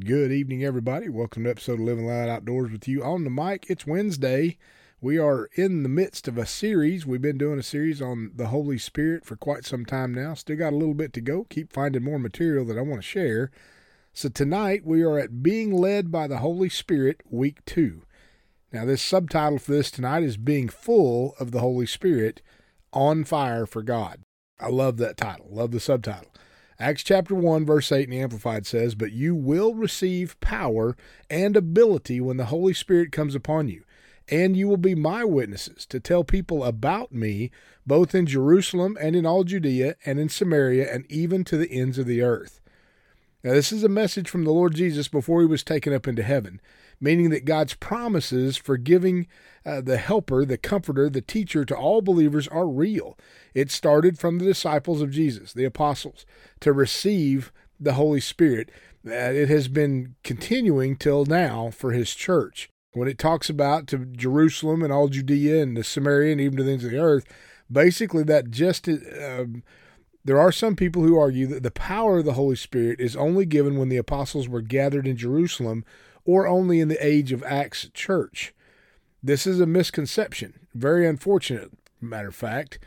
Good evening, everybody. Welcome to episode of Living Loud Outdoors with you on the mic. It's Wednesday. We are in the midst of a series. We've been doing a series on the Holy Spirit for quite some time now. Still got a little bit to go. Keep finding more material that I want to share. So tonight we are at Being Led by the Holy Spirit, week two. Now, this subtitle for this tonight is Being Full of the Holy Spirit on Fire for God. I love that title. Love the subtitle. Acts chapter 1, verse 8 in the Amplified says, But you will receive power and ability when the Holy Spirit comes upon you, and you will be my witnesses to tell people about me, both in Jerusalem and in all Judea and in Samaria and even to the ends of the earth. Now, this is a message from the Lord Jesus before he was taken up into heaven, meaning that God's promises for giving uh, the helper, the comforter, the teacher to all believers are real. It started from the disciples of Jesus, the apostles, to receive the Holy Spirit. Uh, it has been continuing till now for his church. When it talks about to Jerusalem and all Judea and the Samaria and even to the ends of the earth, basically that just um, there are some people who argue that the power of the Holy Spirit is only given when the apostles were gathered in Jerusalem or only in the age of Acts church. This is a misconception, very unfortunate, matter of fact.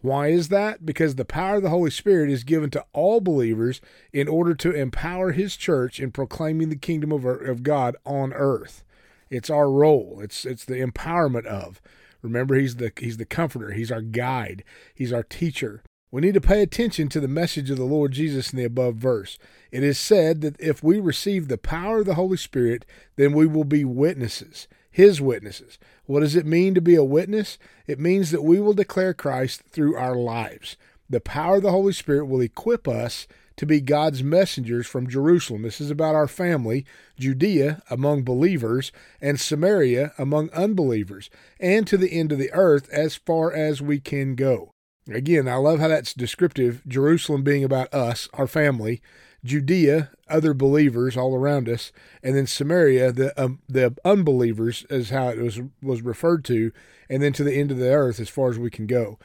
Why is that? Because the power of the Holy Spirit is given to all believers in order to empower His church in proclaiming the kingdom of, of God on earth. It's our role. It's it's the empowerment of. Remember, He's the He's the comforter. He's our guide. He's our teacher. We need to pay attention to the message of the Lord Jesus in the above verse. It is said that if we receive the power of the Holy Spirit, then we will be witnesses his witnesses. What does it mean to be a witness? It means that we will declare Christ through our lives. The power of the Holy Spirit will equip us to be God's messengers from Jerusalem. This is about our family, Judea among believers, and Samaria among unbelievers, and to the end of the earth as far as we can go. Again, I love how that's descriptive. Jerusalem being about us, our family, Judea, other believers all around us, and then Samaria, the um, the unbelievers, is how it was was referred to, and then to the end of the earth as far as we can go.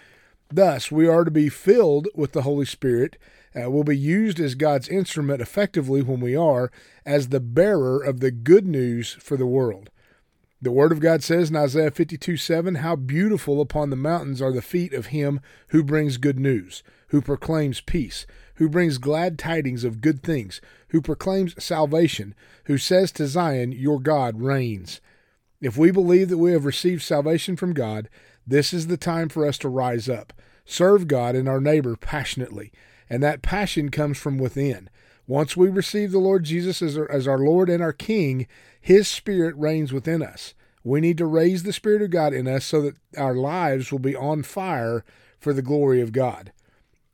Thus, we are to be filled with the Holy Spirit. Uh, will be used as God's instrument effectively when we are as the bearer of the good news for the world. The Word of God says in Isaiah 52 7, How beautiful upon the mountains are the feet of him who brings good news, who proclaims peace, who brings glad tidings of good things, who proclaims salvation, who says to Zion, Your God reigns. If we believe that we have received salvation from God, this is the time for us to rise up, serve God and our neighbor passionately, and that passion comes from within. Once we receive the Lord Jesus as our, as our Lord and our King, His Spirit reigns within us. We need to raise the Spirit of God in us so that our lives will be on fire for the glory of God.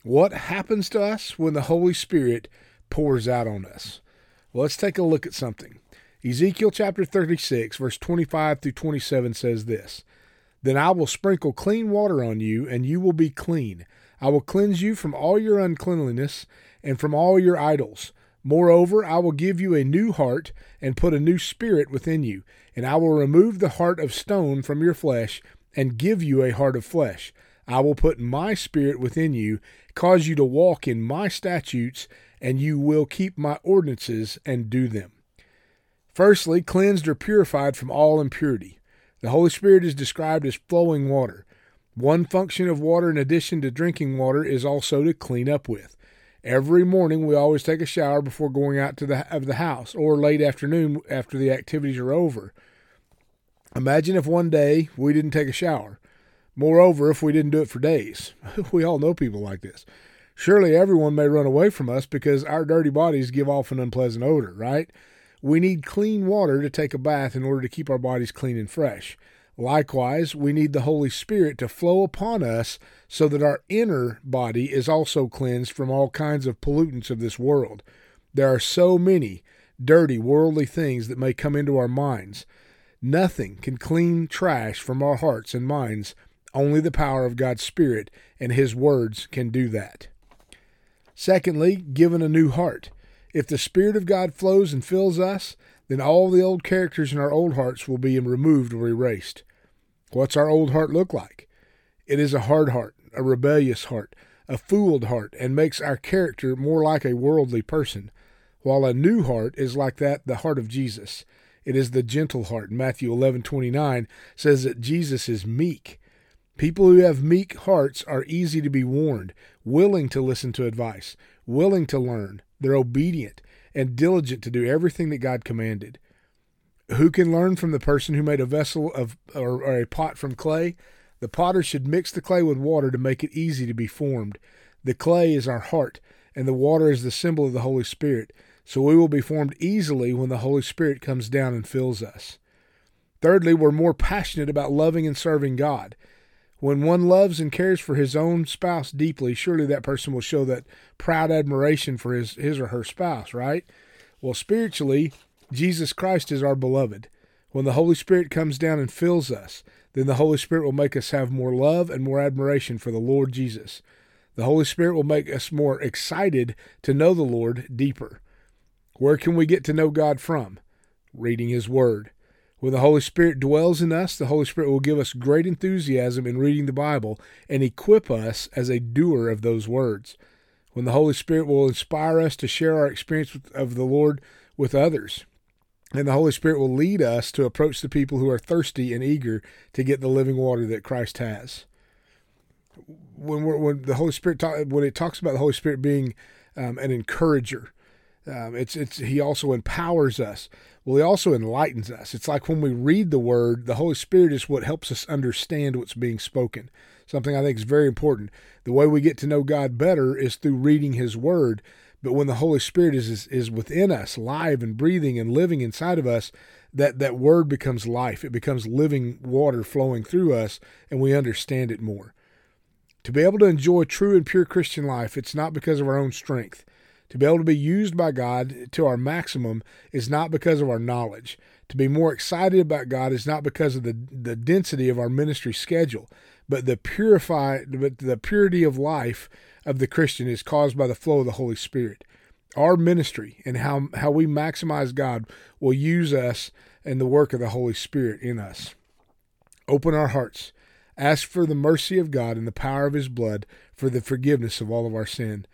What happens to us when the Holy Spirit pours out on us? Well, let's take a look at something. Ezekiel chapter 36, verse 25 through 27 says this Then I will sprinkle clean water on you, and you will be clean. I will cleanse you from all your uncleanliness and from all your idols. Moreover, I will give you a new heart and put a new spirit within you, and I will remove the heart of stone from your flesh and give you a heart of flesh. I will put my spirit within you, cause you to walk in my statutes, and you will keep my ordinances and do them. Firstly, cleansed or purified from all impurity. The Holy Spirit is described as flowing water. One function of water, in addition to drinking water, is also to clean up with. Every morning, we always take a shower before going out to the of the house, or late afternoon after the activities are over. Imagine if one day we didn't take a shower. Moreover, if we didn't do it for days, we all know people like this. Surely everyone may run away from us because our dirty bodies give off an unpleasant odor, right? We need clean water to take a bath in order to keep our bodies clean and fresh. Likewise, we need the Holy Spirit to flow upon us so that our inner body is also cleansed from all kinds of pollutants of this world. There are so many dirty, worldly things that may come into our minds. Nothing can clean trash from our hearts and minds only the power of God's Spirit and His words can do that. Secondly, given a new heart. If the Spirit of God flows and fills us, then all the old characters in our old hearts will be removed or erased. What's our old heart look like? It is a hard heart, a rebellious heart, a fooled heart, and makes our character more like a worldly person. while a new heart is like that the heart of Jesus. It is the gentle heart. Matthew 11:29 says that Jesus is meek. People who have meek hearts are easy to be warned, willing to listen to advice, willing to learn. They're obedient and diligent to do everything that God commanded. Who can learn from the person who made a vessel of or, or a pot from clay? The potter should mix the clay with water to make it easy to be formed. The clay is our heart, and the water is the symbol of the Holy Spirit so we will be formed easily when the Holy Spirit comes down and fills us. Thirdly, we're more passionate about loving and serving God. When one loves and cares for his own spouse deeply, surely that person will show that proud admiration for his, his or her spouse, right? Well, spiritually, Jesus Christ is our beloved. When the Holy Spirit comes down and fills us, then the Holy Spirit will make us have more love and more admiration for the Lord Jesus. The Holy Spirit will make us more excited to know the Lord deeper. Where can we get to know God from? Reading His Word. When the Holy Spirit dwells in us, the Holy Spirit will give us great enthusiasm in reading the Bible and equip us as a doer of those words. When the Holy Spirit will inspire us to share our experience of the Lord with others. And the Holy Spirit will lead us to approach the people who are thirsty and eager to get the living water that Christ has. When, when the Holy Spirit talk, when it talks about the Holy Spirit being um, an encourager, um, it's it's he also empowers us. Well, he also enlightens us. It's like when we read the word, the Holy Spirit is what helps us understand what's being spoken. Something I think is very important. The way we get to know God better is through reading His Word. But when the Holy Spirit is, is is within us, live and breathing and living inside of us, that that Word becomes life. It becomes living water flowing through us, and we understand it more. To be able to enjoy true and pure Christian life, it's not because of our own strength. To be able to be used by God to our maximum is not because of our knowledge. To be more excited about God is not because of the, the density of our ministry schedule, but the purify but the purity of life of the Christian is caused by the flow of the Holy Spirit. Our ministry and how, how we maximize God will use us and the work of the Holy Spirit in us. Open our hearts. Ask for the mercy of God and the power of his blood for the forgiveness of all of our sin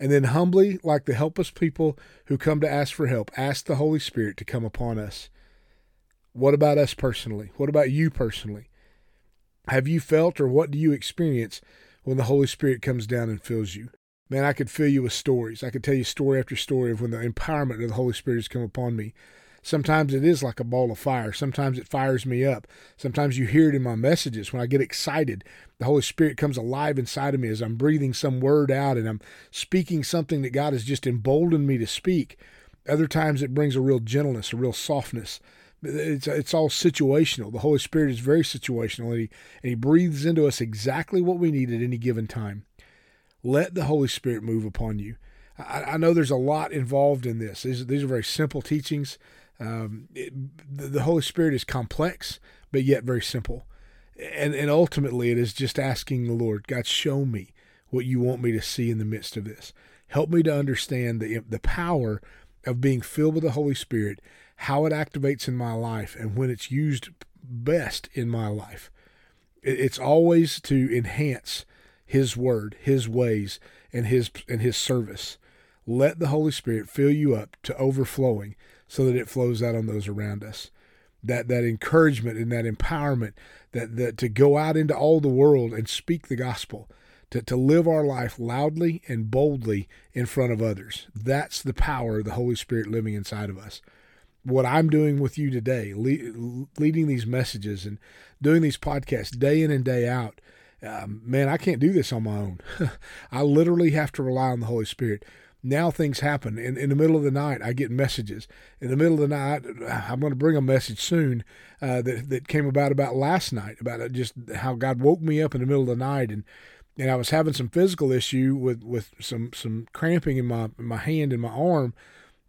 and then humbly, like the helpless people who come to ask for help, ask the Holy Spirit to come upon us. What about us personally? What about you personally? Have you felt or what do you experience when the Holy Spirit comes down and fills you? Man, I could fill you with stories. I could tell you story after story of when the empowerment of the Holy Spirit has come upon me. Sometimes it is like a ball of fire. Sometimes it fires me up. Sometimes you hear it in my messages when I get excited. The Holy Spirit comes alive inside of me as I'm breathing some word out and I'm speaking something that God has just emboldened me to speak. Other times it brings a real gentleness, a real softness. It's it's all situational. The Holy Spirit is very situational, and he, and he breathes into us exactly what we need at any given time. Let the Holy Spirit move upon you. I, know there's a lot involved in this. These are very simple teachings. Um, it, the Holy Spirit is complex, but yet very simple. And, and ultimately, it is just asking the Lord, God, show me what you want me to see in the midst of this. Help me to understand the, the power of being filled with the Holy Spirit, how it activates in my life, and when it's used best in my life. It's always to enhance His Word, His ways, and His and His service. Let the Holy Spirit fill you up to overflowing so that it flows out on those around us. That that encouragement and that empowerment that, that to go out into all the world and speak the gospel, to, to live our life loudly and boldly in front of others. That's the power of the Holy Spirit living inside of us. What I'm doing with you today, le- leading these messages and doing these podcasts day in and day out, um, man, I can't do this on my own. I literally have to rely on the Holy Spirit now things happen. In, in the middle of the night, I get messages. In the middle of the night, I'm going to bring a message soon uh, that, that came about about last night, about just how God woke me up in the middle of the night. And, and I was having some physical issue with, with some, some cramping in my, in my hand and my arm.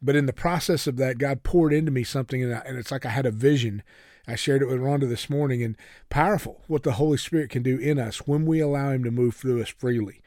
But in the process of that, God poured into me something, and, I, and it's like I had a vision. I shared it with Rhonda this morning, and powerful what the Holy Spirit can do in us when we allow Him to move through us freely.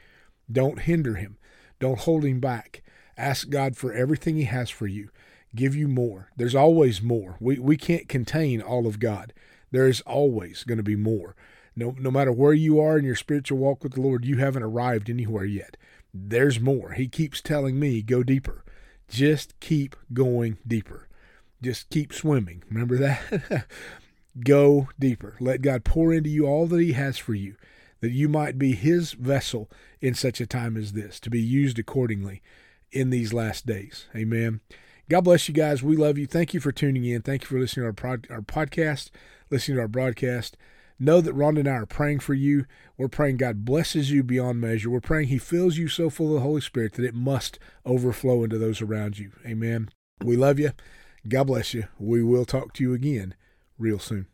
Don't hinder Him. Don't hold him back. Ask God for everything he has for you. Give you more. There's always more. We, we can't contain all of God. There is always going to be more. No, no matter where you are in your spiritual walk with the Lord, you haven't arrived anywhere yet. There's more. He keeps telling me, go deeper. just keep going deeper. Just keep swimming. Remember that? Go deeper. Let God pour into you all that He has for you, that you might be His vessel in such a time as this, to be used accordingly in these last days. Amen. God bless you guys. We love you. Thank you for tuning in. Thank you for listening to our, prod, our podcast, listening to our broadcast. Know that Rhonda and I are praying for you. We're praying God blesses you beyond measure. We're praying He fills you so full of the Holy Spirit that it must overflow into those around you. Amen. We love you. God bless you. We will talk to you again real soon.